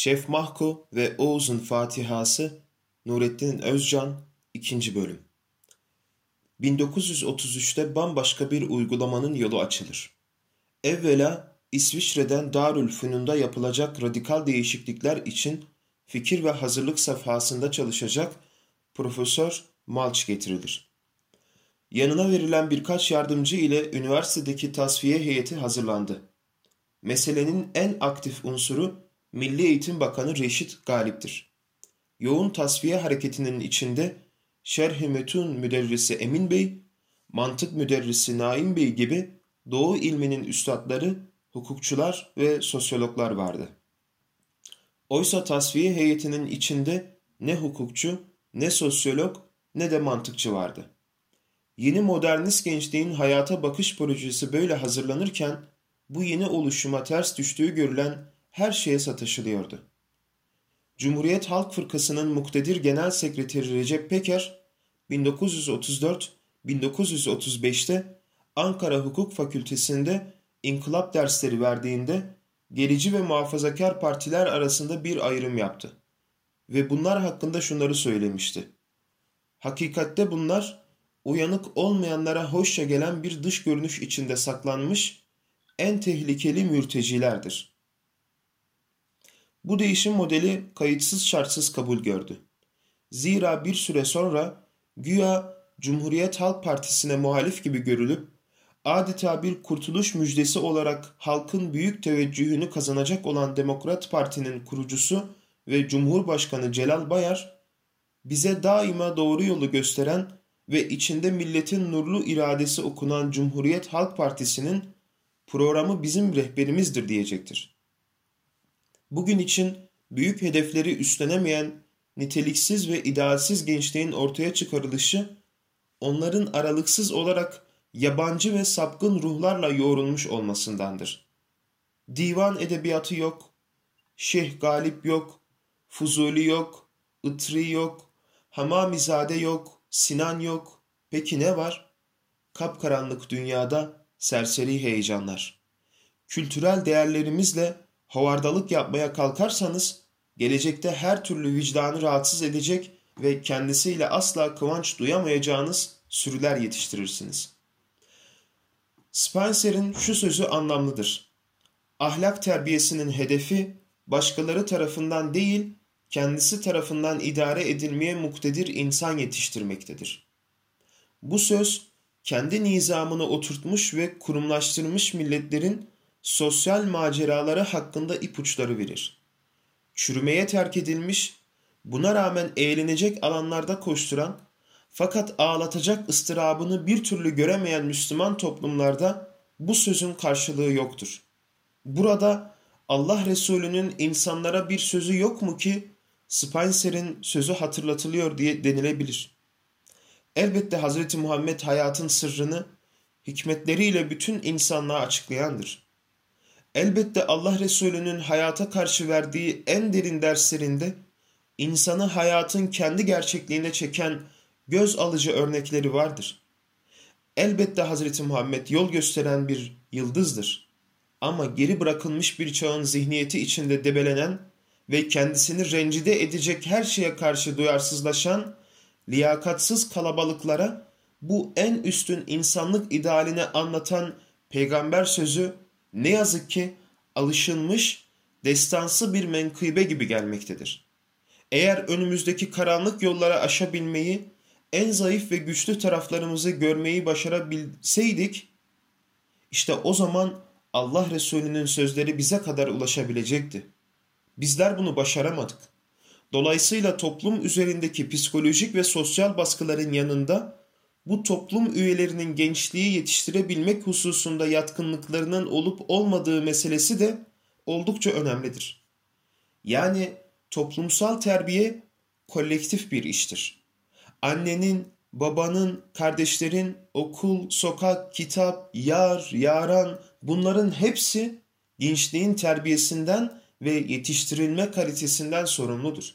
Şef Mahko ve Oğuz'un Fatihası Nurettin Özcan 2. Bölüm 1933'te bambaşka bir uygulamanın yolu açılır. Evvela İsviçre'den Darülfünun'da yapılacak radikal değişiklikler için fikir ve hazırlık safhasında çalışacak Profesör Malch getirilir. Yanına verilen birkaç yardımcı ile üniversitedeki tasfiye heyeti hazırlandı. Meselenin en aktif unsuru Milli Eğitim Bakanı Reşit Galip'tir. Yoğun tasfiye hareketinin içinde Şerh-i Metun müderrisi Emin Bey, mantık müderrisi Naim Bey gibi Doğu ilminin üstadları, hukukçular ve sosyologlar vardı. Oysa tasfiye heyetinin içinde ne hukukçu, ne sosyolog, ne de mantıkçı vardı. Yeni modernist gençliğin hayata bakış projesi böyle hazırlanırken, bu yeni oluşuma ters düştüğü görülen her şeye sataşılıyordu. Cumhuriyet Halk Fırkası'nın muktedir genel sekreteri Recep Peker, 1934-1935'te Ankara Hukuk Fakültesi'nde inkılap dersleri verdiğinde gerici ve muhafazakar partiler arasında bir ayrım yaptı. Ve bunlar hakkında şunları söylemişti. Hakikatte bunlar uyanık olmayanlara hoşça gelen bir dış görünüş içinde saklanmış en tehlikeli mürtecilerdir. Bu değişim modeli kayıtsız şartsız kabul gördü. Zira bir süre sonra güya Cumhuriyet Halk Partisi'ne muhalif gibi görülüp adeta bir kurtuluş müjdesi olarak halkın büyük teveccühünü kazanacak olan Demokrat Parti'nin kurucusu ve Cumhurbaşkanı Celal Bayar, bize daima doğru yolu gösteren ve içinde milletin nurlu iradesi okunan Cumhuriyet Halk Partisi'nin programı bizim rehberimizdir diyecektir. Bugün için büyük hedefleri üstlenemeyen niteliksiz ve idealsiz gençliğin ortaya çıkarılışı, onların aralıksız olarak yabancı ve sapkın ruhlarla yoğrulmuş olmasındandır. Divan edebiyatı yok, Şeyh Galip yok, Fuzuli yok, Itri yok, Hamamizade yok, Sinan yok. Peki ne var? Kapkaranlık dünyada serseri heyecanlar. Kültürel değerlerimizle havardalık yapmaya kalkarsanız gelecekte her türlü vicdanı rahatsız edecek ve kendisiyle asla kıvanç duyamayacağınız sürüler yetiştirirsiniz. Spencer'in şu sözü anlamlıdır. Ahlak terbiyesinin hedefi başkaları tarafından değil, kendisi tarafından idare edilmeye muktedir insan yetiştirmektedir. Bu söz kendi nizamını oturtmuş ve kurumlaştırmış milletlerin sosyal maceraları hakkında ipuçları verir. Çürümeye terk edilmiş, buna rağmen eğlenecek alanlarda koşturan fakat ağlatacak ıstırabını bir türlü göremeyen Müslüman toplumlarda bu sözün karşılığı yoktur. Burada Allah Resulü'nün insanlara bir sözü yok mu ki Spencer'in sözü hatırlatılıyor diye denilebilir. Elbette Hz. Muhammed hayatın sırrını hikmetleriyle bütün insanlığa açıklayandır. Elbette Allah Resulü'nün hayata karşı verdiği en derin derslerinde insanı hayatın kendi gerçekliğine çeken göz alıcı örnekleri vardır. Elbette Hazreti Muhammed yol gösteren bir yıldızdır. Ama geri bırakılmış bir çağın zihniyeti içinde debelenen ve kendisini rencide edecek her şeye karşı duyarsızlaşan, liyakatsız kalabalıklara bu en üstün insanlık idealini anlatan peygamber sözü ne yazık ki alışılmış, destansı bir menkıbe gibi gelmektedir. Eğer önümüzdeki karanlık yollara aşabilmeyi, en zayıf ve güçlü taraflarımızı görmeyi başarabilseydik, işte o zaman Allah Resulü'nün sözleri bize kadar ulaşabilecekti. Bizler bunu başaramadık. Dolayısıyla toplum üzerindeki psikolojik ve sosyal baskıların yanında bu toplum üyelerinin gençliği yetiştirebilmek hususunda yatkınlıklarının olup olmadığı meselesi de oldukça önemlidir. Yani toplumsal terbiye kolektif bir iştir. Annenin, babanın, kardeşlerin, okul, sokak, kitap, yar, yaran bunların hepsi gençliğin terbiyesinden ve yetiştirilme kalitesinden sorumludur.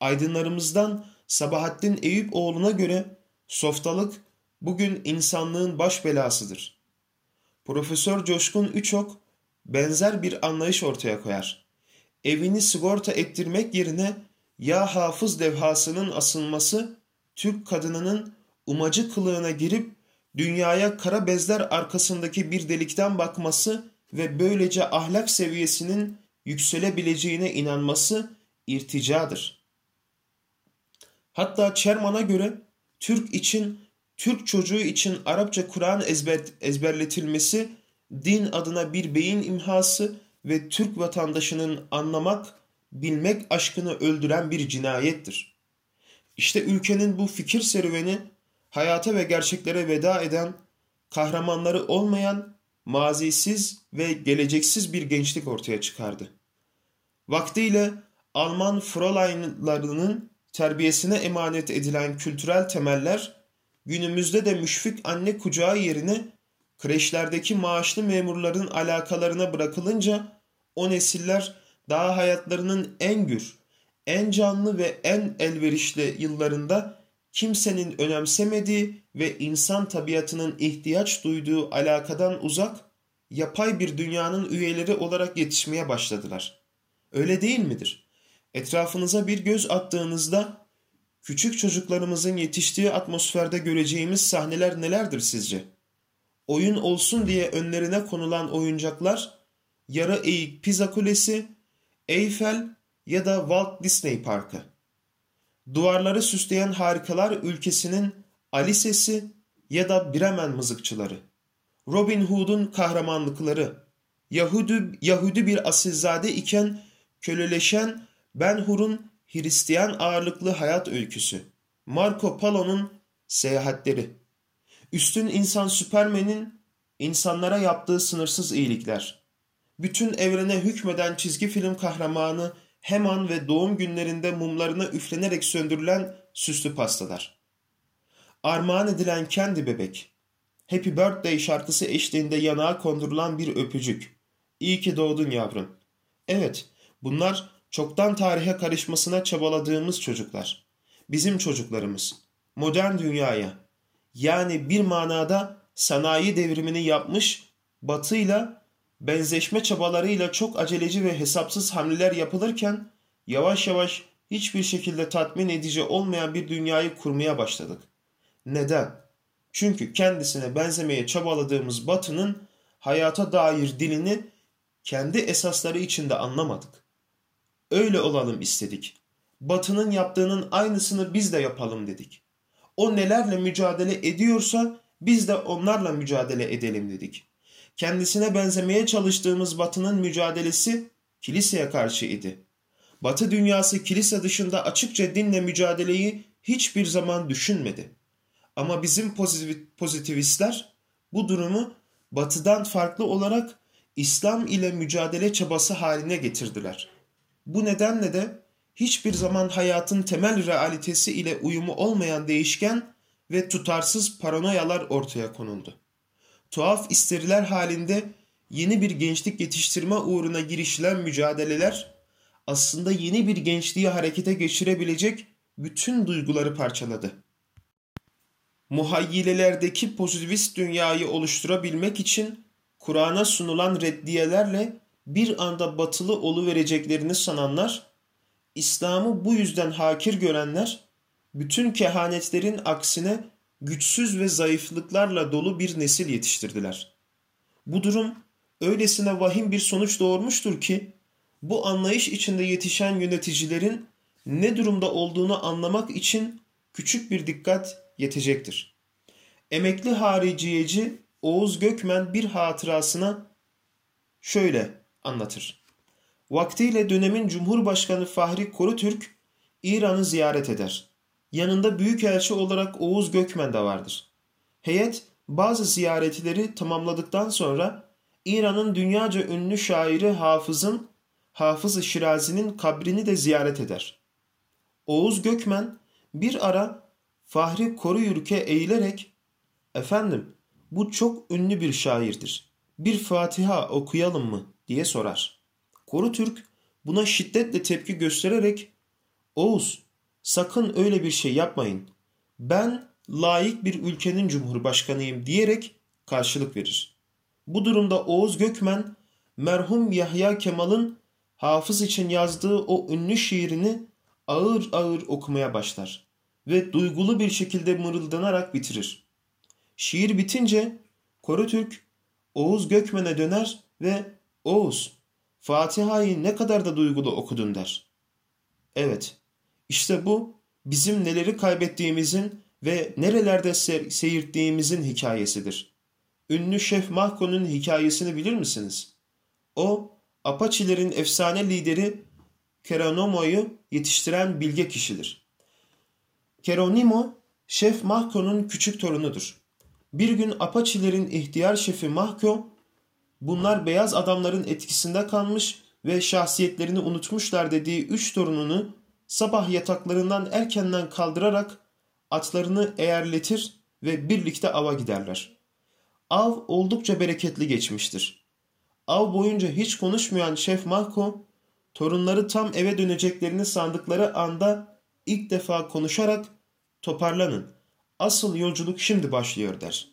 Aydınlarımızdan Sabahattin Eyüp oğluna göre Softalık bugün insanlığın baş belasıdır. Profesör Coşkun Üçok benzer bir anlayış ortaya koyar. evini sigorta ettirmek yerine ya hafız levhasının asılması Türk kadınının umacı kılığına girip dünyaya kara bezler arkasındaki bir delikten bakması ve böylece ahlak seviyesinin yükselebileceğine inanması irticadır. Hatta Çerman'a göre Türk için, Türk çocuğu için Arapça Kur'an ezber, ezberletilmesi din adına bir beyin imhası ve Türk vatandaşının anlamak, bilmek aşkını öldüren bir cinayettir. İşte ülkenin bu fikir serüveni hayata ve gerçeklere veda eden, kahramanları olmayan, mazisiz ve geleceksiz bir gençlik ortaya çıkardı. Vaktiyle Alman Fräuleinlarının terbiyesine emanet edilen kültürel temeller, günümüzde de müşfik anne kucağı yerine kreşlerdeki maaşlı memurların alakalarına bırakılınca o nesiller daha hayatlarının en gür, en canlı ve en elverişli yıllarında kimsenin önemsemediği ve insan tabiatının ihtiyaç duyduğu alakadan uzak, yapay bir dünyanın üyeleri olarak yetişmeye başladılar. Öyle değil midir? Etrafınıza bir göz attığınızda küçük çocuklarımızın yetiştiği atmosferde göreceğimiz sahneler nelerdir sizce? Oyun olsun diye önlerine konulan oyuncaklar, yarı eğik Pisa Kulesi, Eyfel ya da Walt Disney Parkı. Duvarları süsleyen harikalar ülkesinin Alice'si ya da Bremen mızıkçıları. Robin Hood'un kahramanlıkları. Yahudi, Yahudi bir asilzade iken köleleşen Ben Hur'un Hristiyan ağırlıklı hayat öyküsü. Marco Polo'nun seyahatleri. Üstün insan Süpermen'in insanlara yaptığı sınırsız iyilikler. Bütün evrene hükmeden çizgi film kahramanı Heman ve doğum günlerinde mumlarına üflenerek söndürülen süslü pastalar. Armağan edilen kendi bebek. Happy Birthday şarkısı eşliğinde yanağa kondurulan bir öpücük. İyi ki doğdun yavrum. Evet, bunlar çoktan tarihe karışmasına çabaladığımız çocuklar. Bizim çocuklarımız. Modern dünyaya. Yani bir manada sanayi devrimini yapmış, batıyla benzeşme çabalarıyla çok aceleci ve hesapsız hamleler yapılırken yavaş yavaş hiçbir şekilde tatmin edici olmayan bir dünyayı kurmaya başladık. Neden? Çünkü kendisine benzemeye çabaladığımız batının hayata dair dilini kendi esasları içinde anlamadık. Öyle olalım istedik. Batının yaptığının aynısını biz de yapalım dedik. O nelerle mücadele ediyorsa biz de onlarla mücadele edelim dedik kendisine benzemeye çalıştığımız Batı'nın mücadelesi kiliseye karşı idi. Batı dünyası kilise dışında açıkça dinle mücadeleyi hiçbir zaman düşünmedi. Ama bizim pozitivistler bu durumu Batı'dan farklı olarak İslam ile mücadele çabası haline getirdiler. Bu nedenle de hiçbir zaman hayatın temel realitesi ile uyumu olmayan değişken ve tutarsız paranoyalar ortaya konuldu tuhaf isteriler halinde yeni bir gençlik yetiştirme uğruna girişilen mücadeleler aslında yeni bir gençliği harekete geçirebilecek bütün duyguları parçaladı. Muhayyilelerdeki pozitivist dünyayı oluşturabilmek için Kur'an'a sunulan reddiyelerle bir anda batılı oluvereceklerini sananlar, İslam'ı bu yüzden hakir görenler, bütün kehanetlerin aksine güçsüz ve zayıflıklarla dolu bir nesil yetiştirdiler. Bu durum öylesine vahim bir sonuç doğurmuştur ki bu anlayış içinde yetişen yöneticilerin ne durumda olduğunu anlamak için küçük bir dikkat yetecektir. Emekli hariciyeci Oğuz Gökmen bir hatırasına şöyle anlatır. Vaktiyle dönemin Cumhurbaşkanı Fahri Korutürk İran'ı ziyaret eder. Yanında büyükelçi olarak Oğuz Gökmen de vardır. Heyet bazı ziyaretleri tamamladıktan sonra İran'ın dünyaca ünlü şairi Hafız'ın Hafız-ı Şirazi'nin kabrini de ziyaret eder. Oğuz Gökmen bir ara Fahri Koruyürk'e eğilerek ''Efendim bu çok ünlü bir şairdir. Bir Fatiha okuyalım mı?'' Diye sorar. Koru Türk buna şiddetle tepki göstererek ''Oğuz sakın öyle bir şey yapmayın. Ben layık bir ülkenin cumhurbaşkanıyım diyerek karşılık verir. Bu durumda Oğuz Gökmen merhum Yahya Kemal'ın Hafız için yazdığı o ünlü şiirini ağır ağır okumaya başlar ve duygulu bir şekilde mırıldanarak bitirir. Şiir bitince Korutürk Oğuz Gökmen'e döner ve Oğuz Fatiha'yı ne kadar da duygulu okudun der. Evet, işte bu bizim neleri kaybettiğimizin ve nerelerde se seyirttiğimizin hikayesidir. Ünlü Şef Mahko'nun hikayesini bilir misiniz? O, Apaçilerin efsane lideri Keronomo'yu yetiştiren bilge kişidir. Keronimo, Şef Mahko'nun küçük torunudur. Bir gün Apaçilerin ihtiyar şefi Mahko, bunlar beyaz adamların etkisinde kalmış ve şahsiyetlerini unutmuşlar dediği üç torununu sabah yataklarından erkenden kaldırarak atlarını eğerletir ve birlikte ava giderler. Av oldukça bereketli geçmiştir. Av boyunca hiç konuşmayan Şef Mahko, torunları tam eve döneceklerini sandıkları anda ilk defa konuşarak toparlanın, asıl yolculuk şimdi başlıyor der.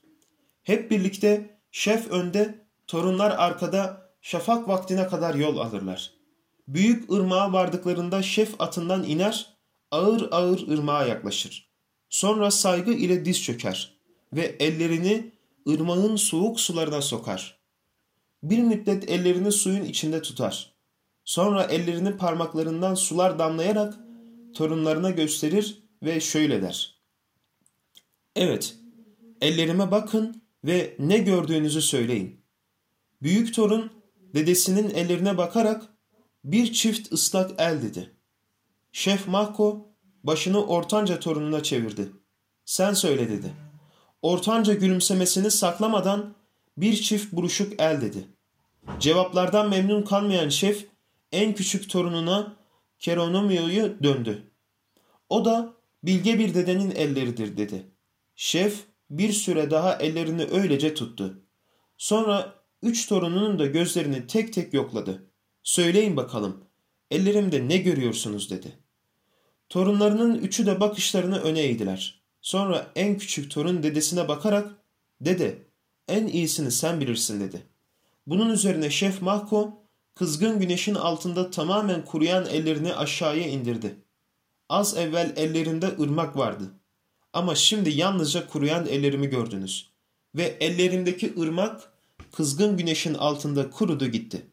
Hep birlikte şef önde, torunlar arkada şafak vaktine kadar yol alırlar. Büyük ırmağa vardıklarında şef atından iner, ağır ağır ırmağa yaklaşır. Sonra saygı ile diz çöker ve ellerini ırmağın soğuk sularına sokar. Bir müddet ellerini suyun içinde tutar. Sonra ellerini parmaklarından sular damlayarak torunlarına gösterir ve şöyle der. Evet, ellerime bakın ve ne gördüğünüzü söyleyin. Büyük torun dedesinin ellerine bakarak bir çift ıslak el dedi. Şef Mahko başını ortanca torununa çevirdi. Sen söyle dedi. Ortanca gülümsemesini saklamadan bir çift buruşuk el dedi. Cevaplardan memnun kalmayan şef en küçük torununa Keronomio'yu döndü. O da bilge bir dedenin elleridir dedi. Şef bir süre daha ellerini öylece tuttu. Sonra üç torununun da gözlerini tek tek yokladı. Söyleyin bakalım, ellerimde ne görüyorsunuz dedi. Torunlarının üçü de bakışlarını öne eğdiler. Sonra en küçük torun dedesine bakarak, dede en iyisini sen bilirsin dedi. Bunun üzerine Şef Mahko, kızgın güneşin altında tamamen kuruyan ellerini aşağıya indirdi. Az evvel ellerinde ırmak vardı. Ama şimdi yalnızca kuruyan ellerimi gördünüz. Ve ellerimdeki ırmak kızgın güneşin altında kurudu gitti.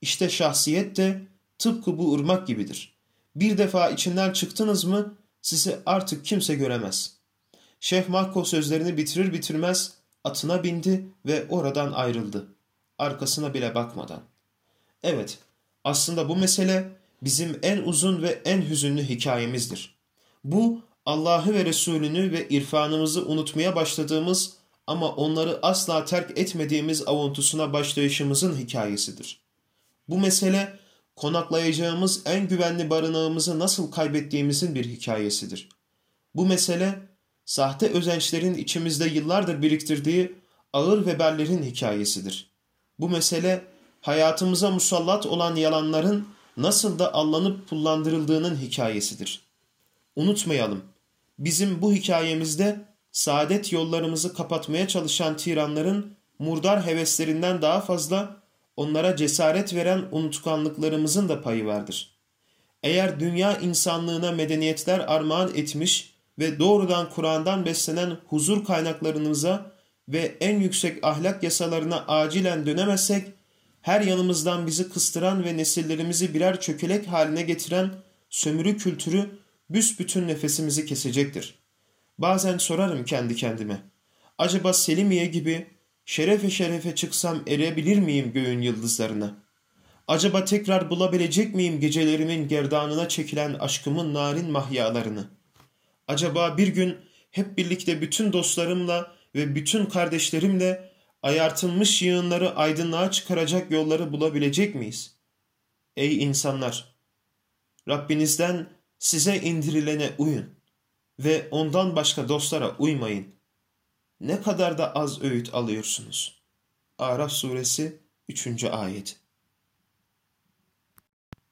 İşte şahsiyet de tıpkı bu ırmak gibidir. Bir defa içinden çıktınız mı sizi artık kimse göremez. Şeyh Mahko sözlerini bitirir bitirmez atına bindi ve oradan ayrıldı. Arkasına bile bakmadan. Evet, aslında bu mesele bizim en uzun ve en hüzünlü hikayemizdir. Bu Allah'ı ve Resulünü ve irfanımızı unutmaya başladığımız ama onları asla terk etmediğimiz avuntusuna başlayışımızın hikayesidir. Bu mesele konaklayacağımız en güvenli barınağımızı nasıl kaybettiğimizin bir hikayesidir. Bu mesele sahte özençlerin içimizde yıllardır biriktirdiği ağır veballerin hikayesidir. Bu mesele hayatımıza musallat olan yalanların nasıl da allanıp pullandırıldığının hikayesidir. Unutmayalım, bizim bu hikayemizde saadet yollarımızı kapatmaya çalışan tiranların murdar heveslerinden daha fazla onlara cesaret veren unutkanlıklarımızın da payı vardır. Eğer dünya insanlığına medeniyetler armağan etmiş ve doğrudan Kur'an'dan beslenen huzur kaynaklarımıza ve en yüksek ahlak yasalarına acilen dönemezsek, her yanımızdan bizi kıstıran ve nesillerimizi birer çökelek haline getiren sömürü kültürü büsbütün nefesimizi kesecektir. Bazen sorarım kendi kendime. Acaba Selimiye gibi şerefe şerefe çıksam erebilir miyim göğün yıldızlarına? Acaba tekrar bulabilecek miyim gecelerimin gerdanına çekilen aşkımın narin mahyalarını? Acaba bir gün hep birlikte bütün dostlarımla ve bütün kardeşlerimle ayartılmış yığınları aydınlığa çıkaracak yolları bulabilecek miyiz? Ey insanlar! Rabbinizden size indirilene uyun ve ondan başka dostlara uymayın. Ne kadar da az öğüt alıyorsunuz. Araf suresi 3. ayet